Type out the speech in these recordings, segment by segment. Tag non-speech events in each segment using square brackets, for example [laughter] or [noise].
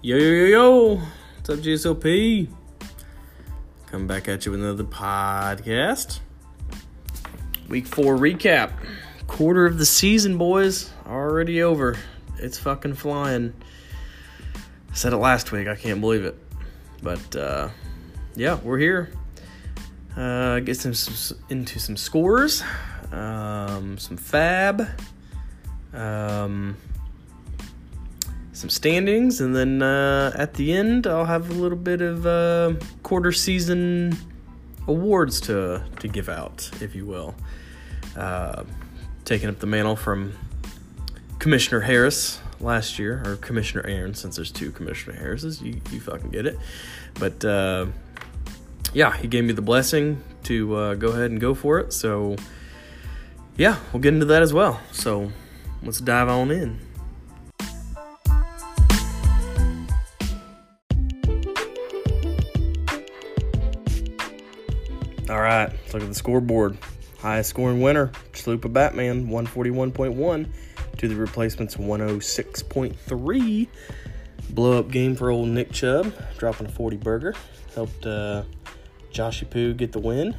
Yo, yo, yo, yo. What's up, GSOP? Come back at you with another podcast. Week four recap. Quarter of the season, boys. Already over. It's fucking flying. I said it last week. I can't believe it. But, uh, yeah, we're here. Uh, get some, some into some scores, um, some fab, um, some standings, and then uh, at the end, I'll have a little bit of uh, quarter season awards to to give out, if you will. Uh, taking up the mantle from Commissioner Harris last year, or Commissioner Aaron, since there's two Commissioner Harrises, you you fucking get it. But uh, yeah, he gave me the blessing to uh, go ahead and go for it. So yeah, we'll get into that as well. So let's dive on in. Right, let's look at the scoreboard. Highest scoring winner, Chalupa Batman, 141.1 to the replacements 106.3. Blow up game for old Nick Chubb, dropping a 40 burger. Helped uh, Joshy Poo get the win.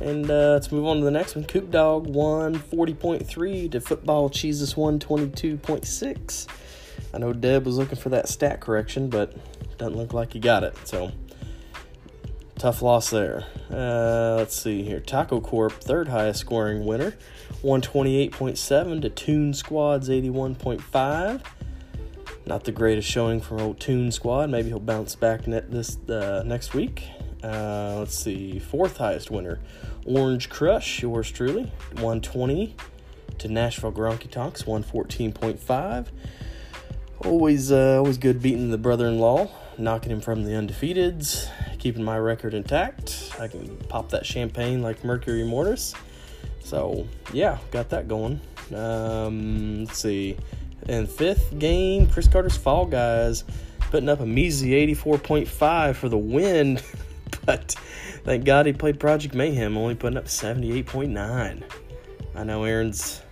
And uh, let's move on to the next one. Coop Dog 140.3 to Football Cheeses 122.6. I know Deb was looking for that stat correction, but doesn't look like he got it. So tough loss there. Uh, let's see here. Taco Corp, third highest scoring winner, 128.7 to Toon Squad's 81.5. Not the greatest showing from old Toon Squad. Maybe he'll bounce back net this uh, next week. Uh, let's see. Fourth highest winner, Orange Crush, yours truly, 120 to Nashville Gronky Tonks, 114.5. Always, uh, always good beating the brother-in-law, knocking him from the undefeateds, keeping my record intact. I can pop that champagne like Mercury Morris. So yeah, got that going. Um, let's see. And fifth game, Chris Carter's Fall Guys putting up a measly 84.5 for the win. [laughs] but thank God he played Project Mayhem, only putting up 78.9. I know Aaron's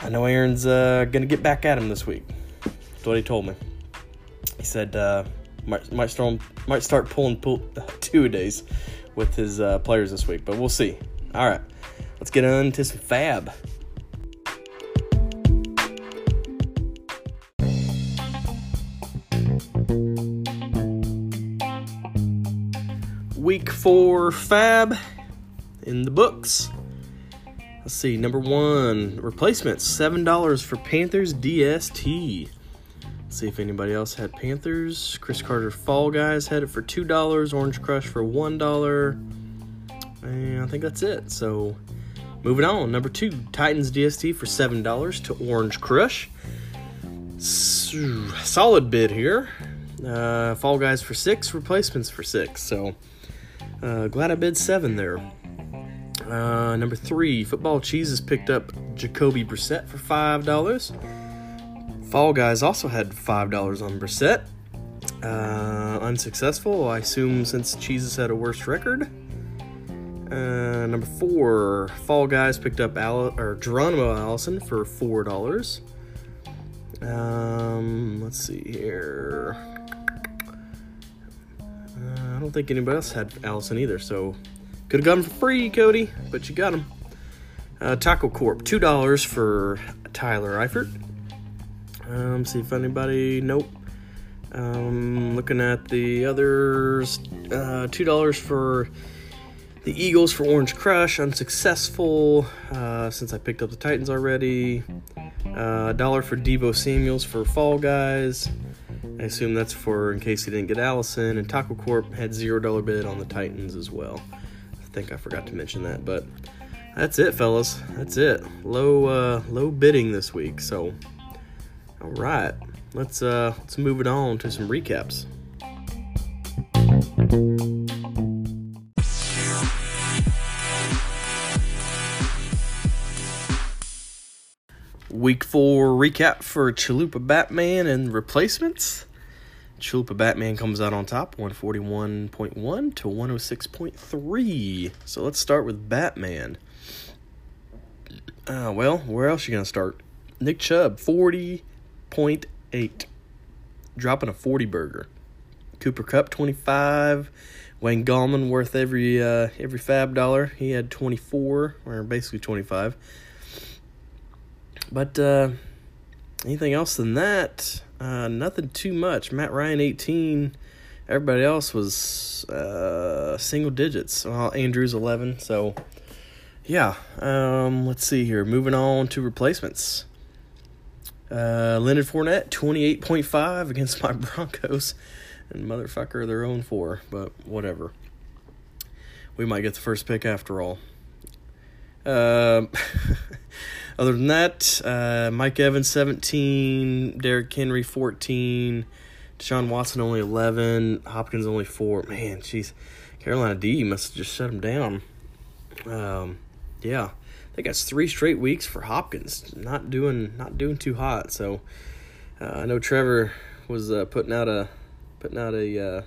I know Aaron's uh, gonna get back at him this week. That's what he told me. He said uh, might might start might start pulling pull, [laughs] two days with his uh, players this week, but we'll see. All right, let's get on to some fab. Week four fab in the books. Let's see, number one, replacements, $7 for Panthers DST. Let's see if anybody else had Panthers. Chris Carter Fall Guys had it for $2, Orange Crush for $1. And I think that's it. So moving on, number two, Titans DST for $7 to Orange Crush. Solid bid here. Uh, Fall Guys for six, replacements for six. So uh, glad I bid seven there. Uh, number three, Football Cheeses picked up Jacoby Brissett for five dollars. Fall Guys also had five dollars on Brissett. Uh, unsuccessful, I assume, since Cheeses had a worse record. Uh, number four, Fall Guys picked up Al- or Geronimo Allison for four dollars. Um, let's see here. Uh, I don't think anybody else had Allison either, so could have gotten for free, Cody, but you got him. Uh, Taco Corp, two dollars for Tyler Eifert. Um, see if anybody. Nope. Um, looking at the others, uh, two dollars for the Eagles for Orange Crush, unsuccessful. Uh, since I picked up the Titans already. Uh, a dollar for Deebo Samuels for Fall Guys. I assume that's for in case he didn't get Allison. And Taco Corp had zero dollar bid on the Titans as well. I think I forgot to mention that, but that's it, fellas. That's it. Low uh, low bidding this week. So, all right, let's uh, let's move it on to some recaps. Week four recap for Chalupa Batman and replacements. Chalupa Batman comes out on top, 141.1 to 106.3. So let's start with Batman. Uh, well, where else you going to start? Nick Chubb, 40.8. dropping a 40 burger. Cooper Kupp 25. Wayne Gallman worth every uh, every fab dollar. He had 24 or basically 25. But uh, anything else than that? Uh, nothing too much. Matt Ryan 18. Everybody else was uh, single digits. Well, Andrews 11. So yeah. Um, let's see here. Moving on to replacements. Uh, Leonard Fournette 28.5 against my [laughs] Broncos and motherfucker their own four, but whatever. We might get the first pick after all. Uh, [laughs] other than that, uh, Mike Evans 17, Derrick Henry 14, Deshaun Watson only 11, Hopkins only 4. Man, jeez. Carolina D must have just shut him down. Um, yeah. Think that's three straight weeks for Hopkins. Not doing not doing too hot. So uh, I know Trevor was uh, putting out a putting out a uh,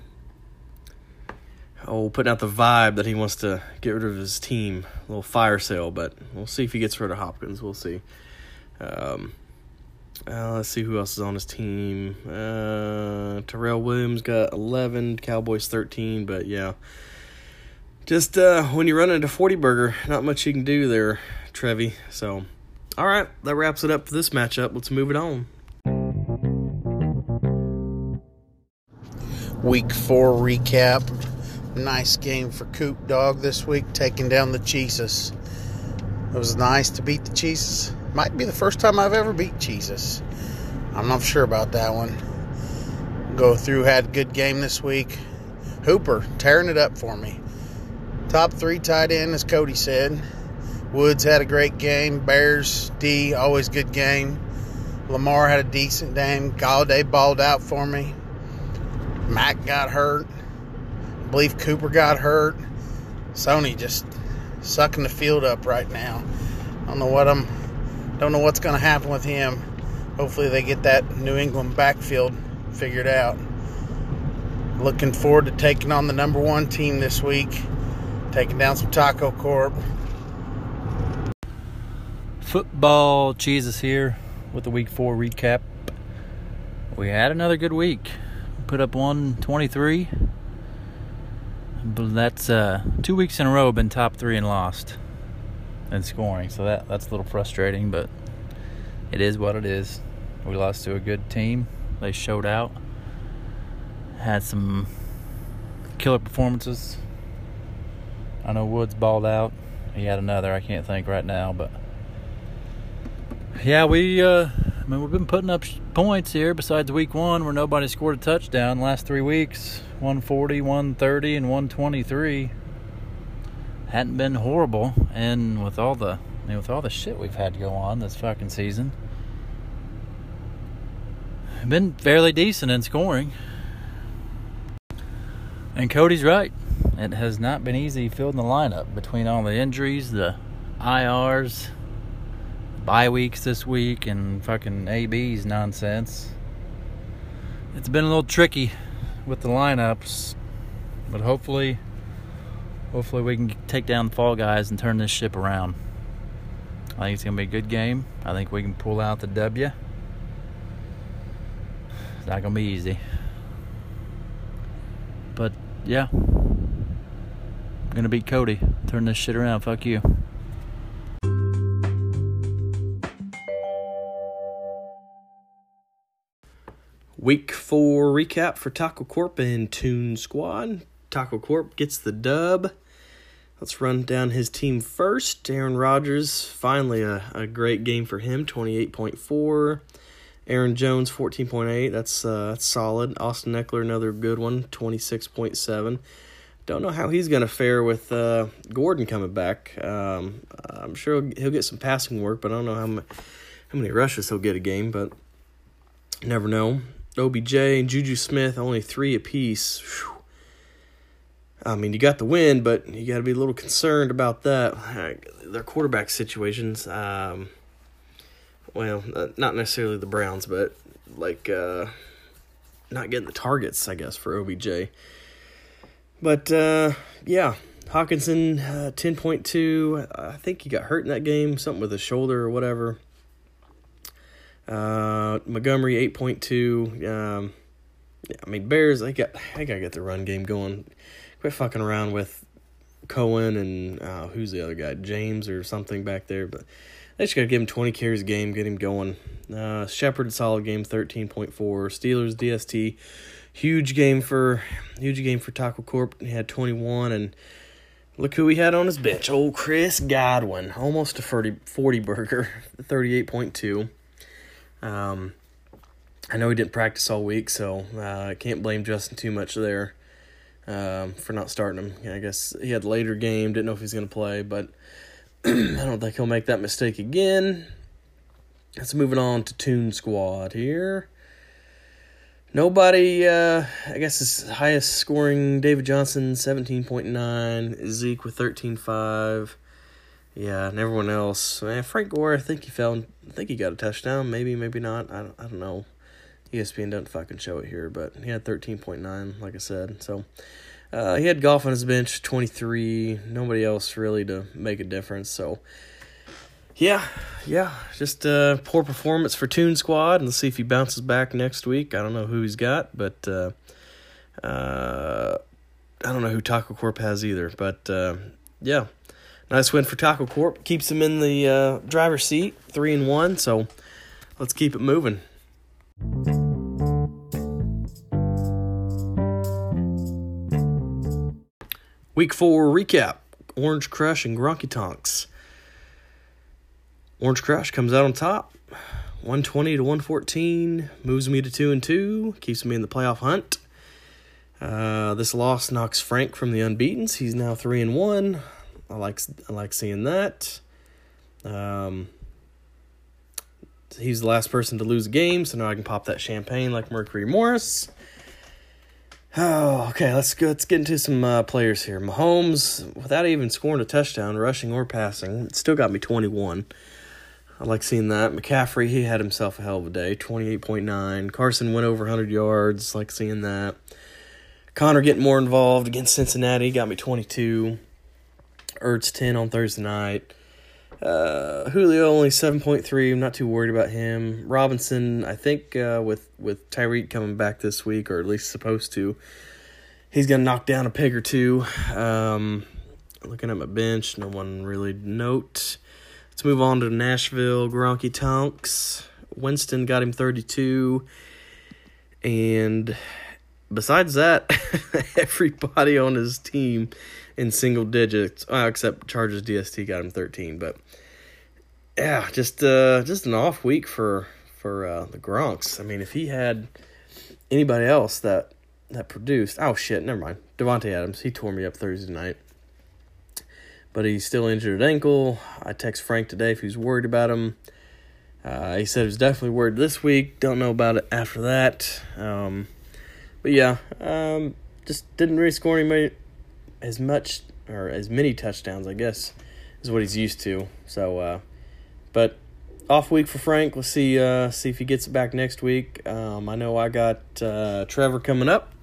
oh putting out the vibe that he wants to get rid of his team, a little fire sale. But we'll see if he gets rid of Hopkins. We'll see. Um, uh, let's see who else is on his team. Uh, Terrell Williams got eleven, Cowboys thirteen. But yeah, just uh, when you run into forty burger, not much you can do there, Trevi. So, all right, that wraps it up for this matchup. Let's move it on. Week four recap. Nice game for Coop Dog this week, taking down the Jesus. It was nice to beat the Jesus. Might be the first time I've ever beat Jesus. I'm not sure about that one. Go through, had a good game this week. Hooper tearing it up for me. Top three tight end, as Cody said. Woods had a great game. Bears, D, always good game. Lamar had a decent game. Golladay balled out for me. Mack got hurt. I believe Cooper got hurt. Sony just sucking the field up right now. I don't know what I'm don't know what's going to happen with him. Hopefully they get that New England backfield figured out. Looking forward to taking on the number 1 team this week. Taking down some Taco Corp. Football Jesus here with the week 4 recap. We had another good week put up 123. But that's uh, two weeks in a row been top three and lost in scoring. So that that's a little frustrating, but it is what it is. We lost to a good team. They showed out. Had some killer performances. I know Woods balled out. He had another. I can't think right now, but yeah, we uh, I mean, we've been putting up points here besides week one where nobody scored a touchdown. last three weeks 140, 130, and 123 hadn't been horrible. And with all the I mean, with all the shit we've had to go on this fucking season, been fairly decent in scoring. And Cody's right. It has not been easy filling the lineup between all the injuries, the IRs, bye weeks this week and fucking AB's nonsense. It's been a little tricky with the lineups, but hopefully, hopefully we can take down the fall guys and turn this ship around. I think it's gonna be a good game. I think we can pull out the W. It's not gonna be easy, but yeah, I'm gonna beat Cody. Turn this shit around. Fuck you. Week four recap for Taco Corp and Toon Squad. Taco Corp gets the dub. Let's run down his team first. Aaron Rodgers, finally a, a great game for him, 28.4. Aaron Jones, 14.8. That's, uh, solid. Austin Ekeler, another good one, 26.7. Don't know how he's going to fare with uh, Gordon coming back. Um, I'm sure he'll, get some passing work, but I don't know how, ma- how many rushes he'll get a game, but never know. OBJ and Juju Smith only three apiece. Whew. I mean, you got the win, but you got to be a little concerned about that. Their quarterback situations. Um, well, uh, not necessarily the Browns, but like uh, not getting the targets, I guess, for OBJ. But uh, yeah, Hockenson, uh, 10.2. I think he got hurt in that game, something with his shoulder or whatever. Uh, Montgomery eight point two. Um, yeah, I mean Bears. They got they gotta get the run game going. Quit fucking around with Cohen and uh, who's the other guy, James or something back there. But they just gotta give him twenty carries a game, get him going. Uh, Shepard solid game, thirteen point four. Steelers DST, huge game for huge game for Taco Corp. He had twenty one and. Look who he had on his bench. Old Chris Godwin. Almost a 40, 40 burger. [laughs] 38.2. Um, I know he didn't practice all week, so uh, I can't blame Justin too much there um, for not starting him. I guess he had later game, didn't know if he's going to play, but [clears throat] I don't think he'll make that mistake again. Let's move on to Toon Squad here. Nobody, uh, I guess, his highest scoring David Johnson, 17.9. Zeke with 13.5. Yeah, and everyone else. Man, Frank Gore, I think he fell. I think he got a touchdown. Maybe, maybe not. I don't, I don't know. ESPN doesn't fucking show it here, but he had 13.9, like I said. So uh, he had Goff on his bench, 23. Nobody else really to make a difference. So yeah, yeah, just uh, poor performance for Toon Squad, and let's see if he bounces back next week. I don't know who he's got, but uh, uh, I don't know who Taco Corp has either. But uh, yeah, nice win for Taco Corp. Keeps him in the uh, driver's seat, three and one. So let's keep it moving. Week four recap: Orange Crush and Gronky Tonks. Orange Crush comes out on top, 120 to 114, moves me to two and two, keeps me in the playoff hunt. Uh, this loss knocks Frank from the unbeaten's. He's now three and one. I like I like seeing that. Um, he's the last person to lose a game, so now I can pop that champagne like Mercury Morris. Oh, okay. Let's go. Let's get into some uh, players here. Mahomes, without even scoring a touchdown, rushing or passing, still got me twenty one. I like seeing that. McCaffrey, he had himself a hell of a day, 28.9. Carson went over 100 yards, like seeing that. Connor getting more involved against Cincinnati, got me 22. Ertz 10 on Thursday night. Uh, Julio only 7.3. I'm not too worried about him. Robinson, I think uh, with, with Tyreek coming back this week, or at least supposed to, he's going to knock down a pig or two. Um, looking at my bench, no one really note. Let's move on to Nashville. Gronky Tonks. Winston got him 32. And besides that, [laughs] everybody on his team in single digits, uh, except Chargers DST got him 13. But yeah, just uh, just an off week for for uh, the Gronks. I mean, if he had anybody else that that produced, oh shit, never mind. Davante Adams, he tore me up Thursday night but he's still injured at ankle. I text Frank today if he's worried about him. Uh, he said he was definitely worried this week. Don't know about it after that. Um, but yeah, um, just didn't really score any as much or as many touchdowns, I guess, is what he's used to. So, uh, but off week for Frank. Let's see uh, see if he gets it back next week. Um, I know I got uh, Trevor coming up.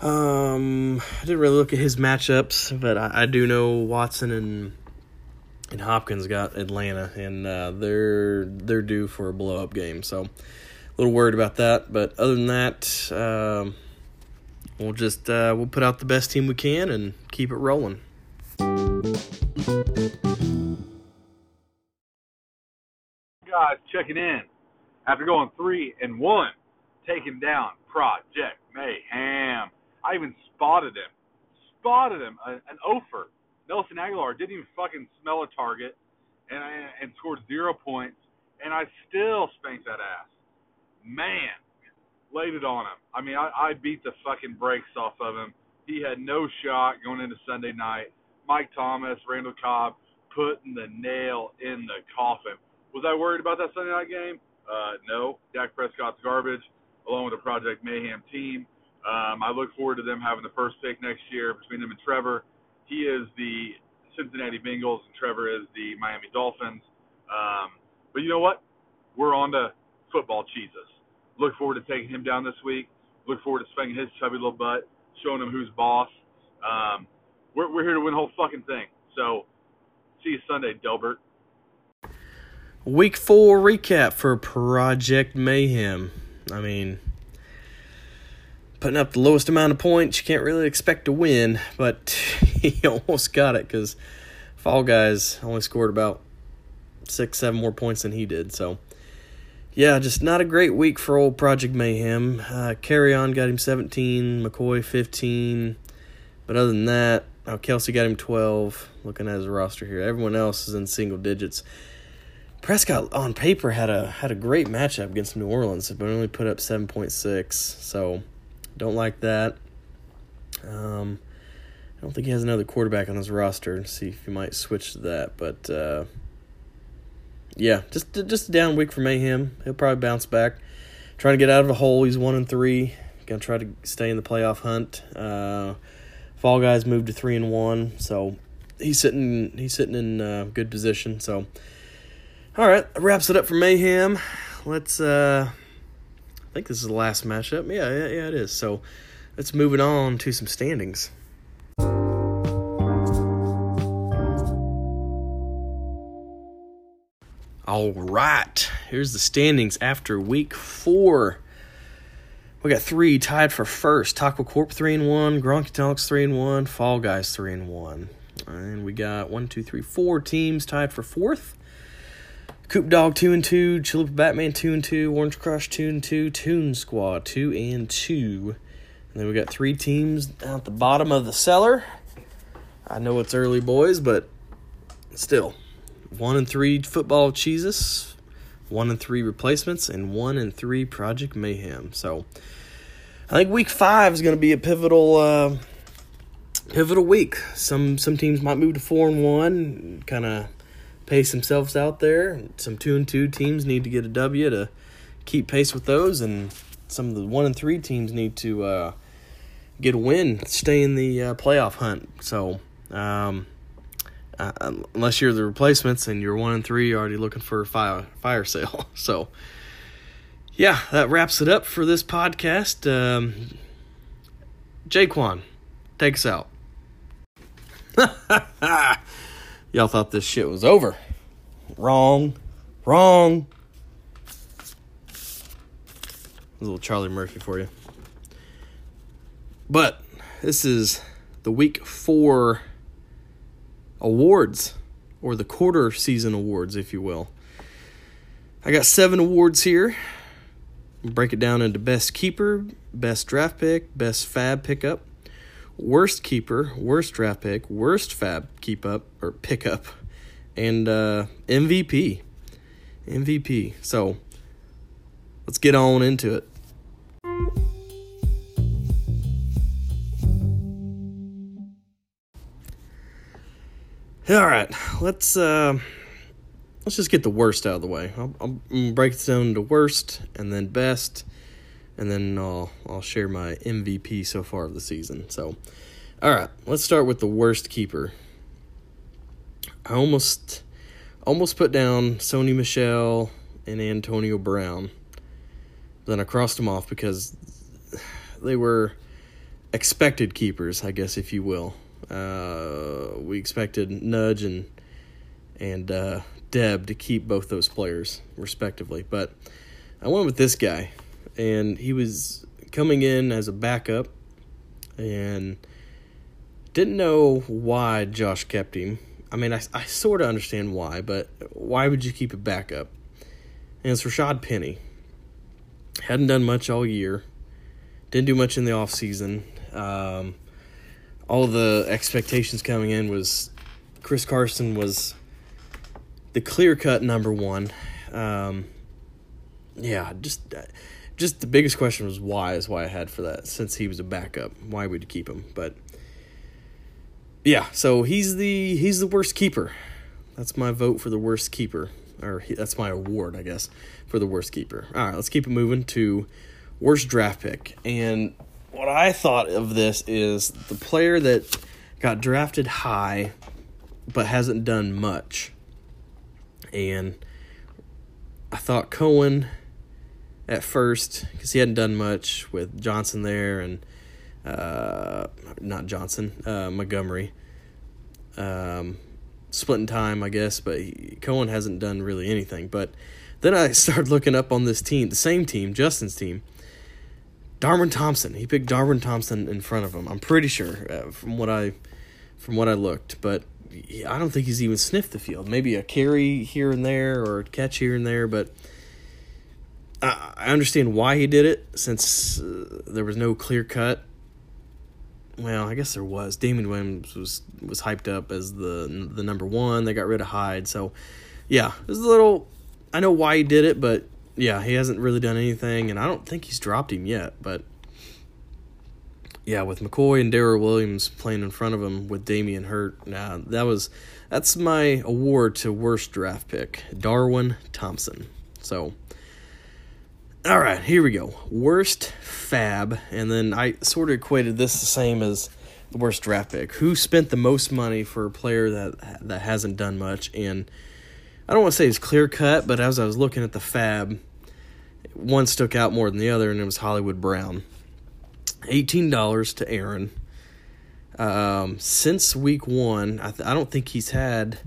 Um, I didn't really look at his matchups, but I, I do know Watson and and Hopkins got Atlanta, and uh, they're they're due for a blow up game. So a little worried about that, but other than that, um, we'll just uh, we'll put out the best team we can and keep it rolling. Guys, checking in after going three and one, taking down Project Mayhem. I even spotted him. Spotted him. An offer. Nelson Agholor didn't even fucking smell a target and and scored zero points. And I still spanked that ass. Man, laid it on him. I mean, I, I beat the fucking brakes off of him. He had no shot going into Sunday night. Mike Thomas, Randall Cobb, putting the nail in the coffin. Was I worried about that Sunday night game? Uh, no. Dak Prescott's garbage, along with the Project Mayhem team. Um, I look forward to them having the first pick next year between them and Trevor. He is the Cincinnati Bengals and Trevor is the Miami Dolphins. Um, but you know what? We're on to football Jesus. Look forward to taking him down this week. Look forward to spanking his chubby little butt, showing him who's boss. Um, we're, we're here to win the whole fucking thing. So, see you Sunday, Delbert. Week four recap for Project Mayhem. I mean, putting up the lowest amount of points. You can't really expect to win, but [laughs] he almost got it because Fall Guys only scored about six, seven more points than he did. So, yeah, just not a great week for old Project Mayhem. Uh, Kerryon got him 17, McCoy 15. But other than that, oh, Kelce got him 12. Looking at his roster here, everyone else is in single digits. Prescott on paper had a had a great matchup against New Orleans, but only put up 7.6. So, don't like that. Um, I don't think he has another quarterback on his roster. See if he might switch to that, but. Uh, yeah, just just a down week for Mayhem. He'll probably bounce back. Trying to get out of a hole. He's one and three. Gonna try to stay in the playoff hunt. Uh, Fall Guys moved to three and one, so he's sitting he's sitting in uh, good position. So, all right, wraps it up for Mayhem. Let's. Uh, I think this is the last matchup. Yeah, yeah, yeah, it is. So, let's move it on to some standings. All right, here's the standings after week four. We got three tied for first. Taco Corp three and one, Gronky three and one, Fall Guys three and one, and we got one, two, three, four teams tied for fourth. Coop Dog two and two, Chalupa Batman two and two, Orange Crush two and two, Toon Squad two and two, and then we got three teams at the bottom of the cellar. I know it's early, boys, but still one and three football cheeses, one and three replacements, and one and three Project Mayhem. So I think week five is going to be a pivotal, uh, pivotal week. Some some teams might move to four and one, kind of pace themselves out there. Some two and two teams need to get a W to keep pace with those, and some of the one and three teams need to uh, get a win, stay in the uh, playoff hunt. So. Um, uh, unless you're the replacements and you're one and three, you're already looking for a fire fire sale. [laughs] So, yeah, that wraps it up for this podcast. Um, Jaquan, take us out. [laughs] Y'all thought this shit was over. Wrong. Wrong. A little Charlie Murphy for you. But this is the week four awards, or the quarter season awards, if you will. I got seven awards here. Break it down into best keeper, best draft pick, best fab pickup, worst keeper, worst draft pick, worst fab keep up or pickup, and uh, MVP. MVP. So let's get on into it. All right, let's uh, let's just get the worst out of the way. I'll, I'll break it down into worst and then best, and then I'll I'll share my MVP so far of the season. So, all right, let's start with the worst keeper. I almost almost put down Sony Michel and Antonio Brown. Then I crossed them off because they were expected keepers, I guess, if you will. Uh, we expected Nudge and and uh, Deb to keep both those players respectively, but I went with this guy, and he was coming in as a backup, and didn't know why Josh kept him. I mean, I, I sort of understand why, but why would you keep a backup? And it's Rashad Penny. Hadn't done much all year. Didn't do much in the off season. Um, all the expectations coming in was Chris Carson was the clear cut number one. Um, yeah, just just the biggest question was why is why I had for that since he was a backup. Why would you keep him? But yeah, so he's the he's the worst keeper. That's my vote for the worst keeper, or he, that's my award, I guess, for the worst keeper. All right, let's keep it moving to worst draft pick. And what I thought of this is the player that got drafted high but hasn't done much. And I thought Cohen at first because he hadn't done much with Johnson there and uh, not Johnson, uh, Montgomery. Um, splitting time, I guess, but he, Cohen hasn't done really anything. But then I [laughs] started looking up on this team, the same team, Justin's team, Darwin Thompson. He picked Darwin Thompson in front of him. I'm pretty sure uh, from what I from what I looked, but I don't think he's even sniffed the field. Maybe a carry here and there or a catch here and there, but I, understand why he did it since uh, there was no clear cut. Well, I guess there was. Damien Williams was was hyped up as the the number one. They got rid of Hyde, so yeah, it was a little. I know why he did it, but yeah, he hasn't really done anything, and I don't think he's dropped him yet. But yeah, with McCoy and Darrel Williams playing in front of him with Damien hurt, nah, that was that's my award to worst draft pick, Darwin Thompson. So, all right, here we go. Worst fab, and then I sort of equated this the same as the worst draft pick. Who spent the most money for a player that that hasn't done much? And I don't want to say it's clear cut, but as I was looking at the fab, one stuck out more than the other, and it was Hollywood Brown. Eighteen dollars to Aaron. Um, since week one, I, th- I don't think he's had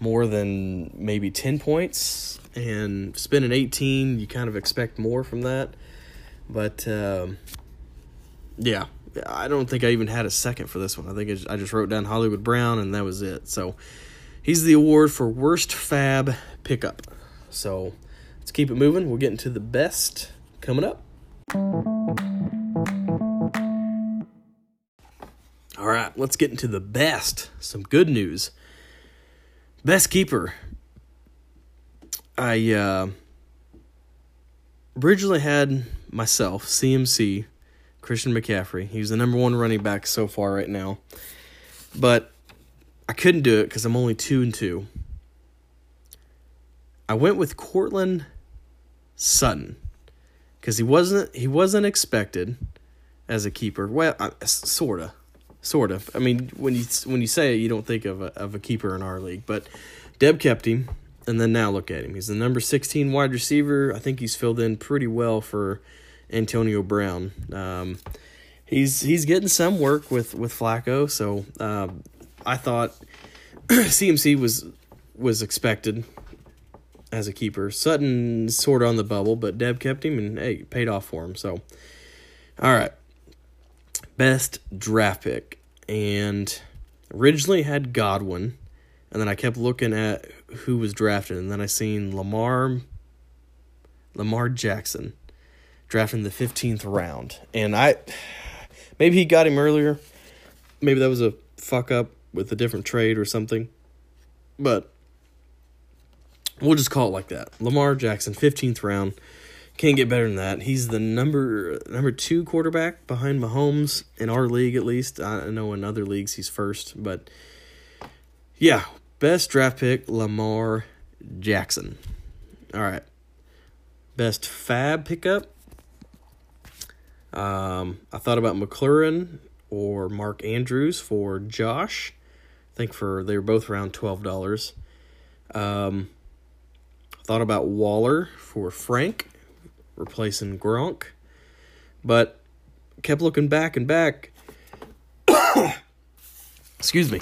more than maybe ten points, and spending eighteen, you kind of expect more from that. But um, yeah, I don't think I even had a second for this one. I think I just wrote down Hollywood Brown, and that was it. So he's the award for worst fab pickup. So let's keep it moving. We'll get into the best coming up. All right, let's get into the best. Some good news. Best keeper. I uh, originally had myself, CMC, Christian McCaffrey. He's the number one running back so far right now. But I couldn't do it because I'm only two and two. I went with Courtland Sutton because he wasn't he wasn't expected as a keeper. Well, sorta, sort of. I mean, when you when you say it, you don't think of a, of a keeper in our league, but Deb kept him, and then now look at him. He's the number sixteen wide receiver. I think he's filled in pretty well for Antonio Brown. Um, he's he's getting some work with with Flacco, so uh, I thought [clears throat] CMC was was expected as a keeper. Sutton sort of on the bubble, but Deb kept him and hey, paid off for him. So, all right, best draft pick, and originally had Godwin, and then I kept looking at who was drafted, and then I seen Lamar, Lamar Jackson, drafted in the fifteenth round, and I maybe he got him earlier, maybe that was a fuck up with a different trade or something, but We'll just call it like that. Lamar Jackson, 15th round. Can't get better than that. He's the number number two quarterback behind Mahomes in our league, at least. I know in other leagues he's first, but yeah, best draft pick Lamar Jackson. All right, best fab pickup. Um, I thought about McLaurin or Mark Andrews for Josh. I think for they were both around twelve dollars. Um, Thought about Waller for Frank, replacing Gronk, but kept looking back and back. [coughs] Excuse me.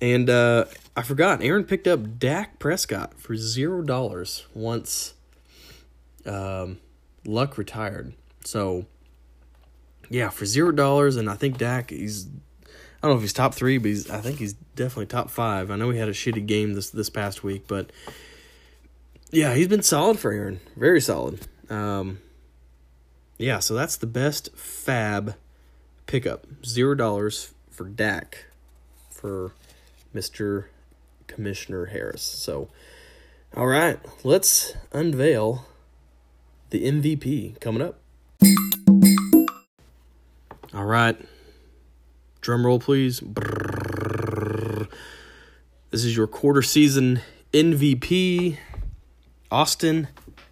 And uh, I forgot, Aaron picked up Dak Prescott for zero dollars once um, Luck retired. So, yeah, for zero dollars, and I think Dak, he's I don't know if he's top three, but he's I think he's definitely top five. I know he had a shitty game this this past week, but yeah, he's been solid for Aaron. Very solid. Um, yeah, so that's the best fab pickup. Zero dollars for Dak for Mr. Commissioner Harris. So, all right, let's unveil the MVP coming up. All right, drum roll, please. This is your quarter season MVP Austin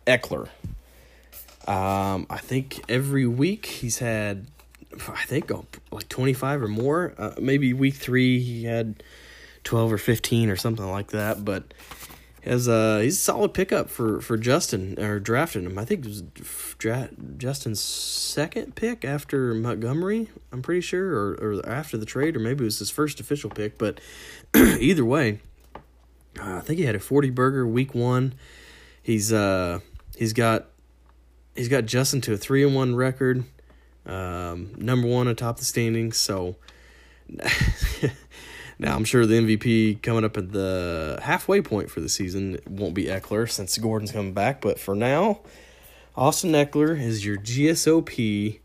Ekeler. Um, I think every week he's had, I think oh, like twenty five or more. Uh, maybe week three he had twelve or fifteen or something like that. But has uh he's a solid pickup for for Justin or drafting him. I think it was dra- Justin's second pick after Montgomery. I'm pretty sure, or or after the trade, or maybe it was his first official pick. But [clears throat] either way, I think he had a forty burger week one. He's uh he's got he's got Justin to a three and one record. Um, number one atop the standings. So [laughs] now I'm sure the MVP coming up at the halfway point for the season won't be Ekeler since Gordon's coming back. But for now, Austin Ekeler is your GSOP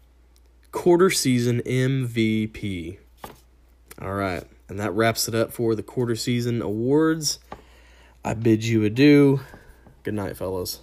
quarter season MVP. All right. And that wraps it up for the quarter season awards. I bid you adieu. Good night, fellas.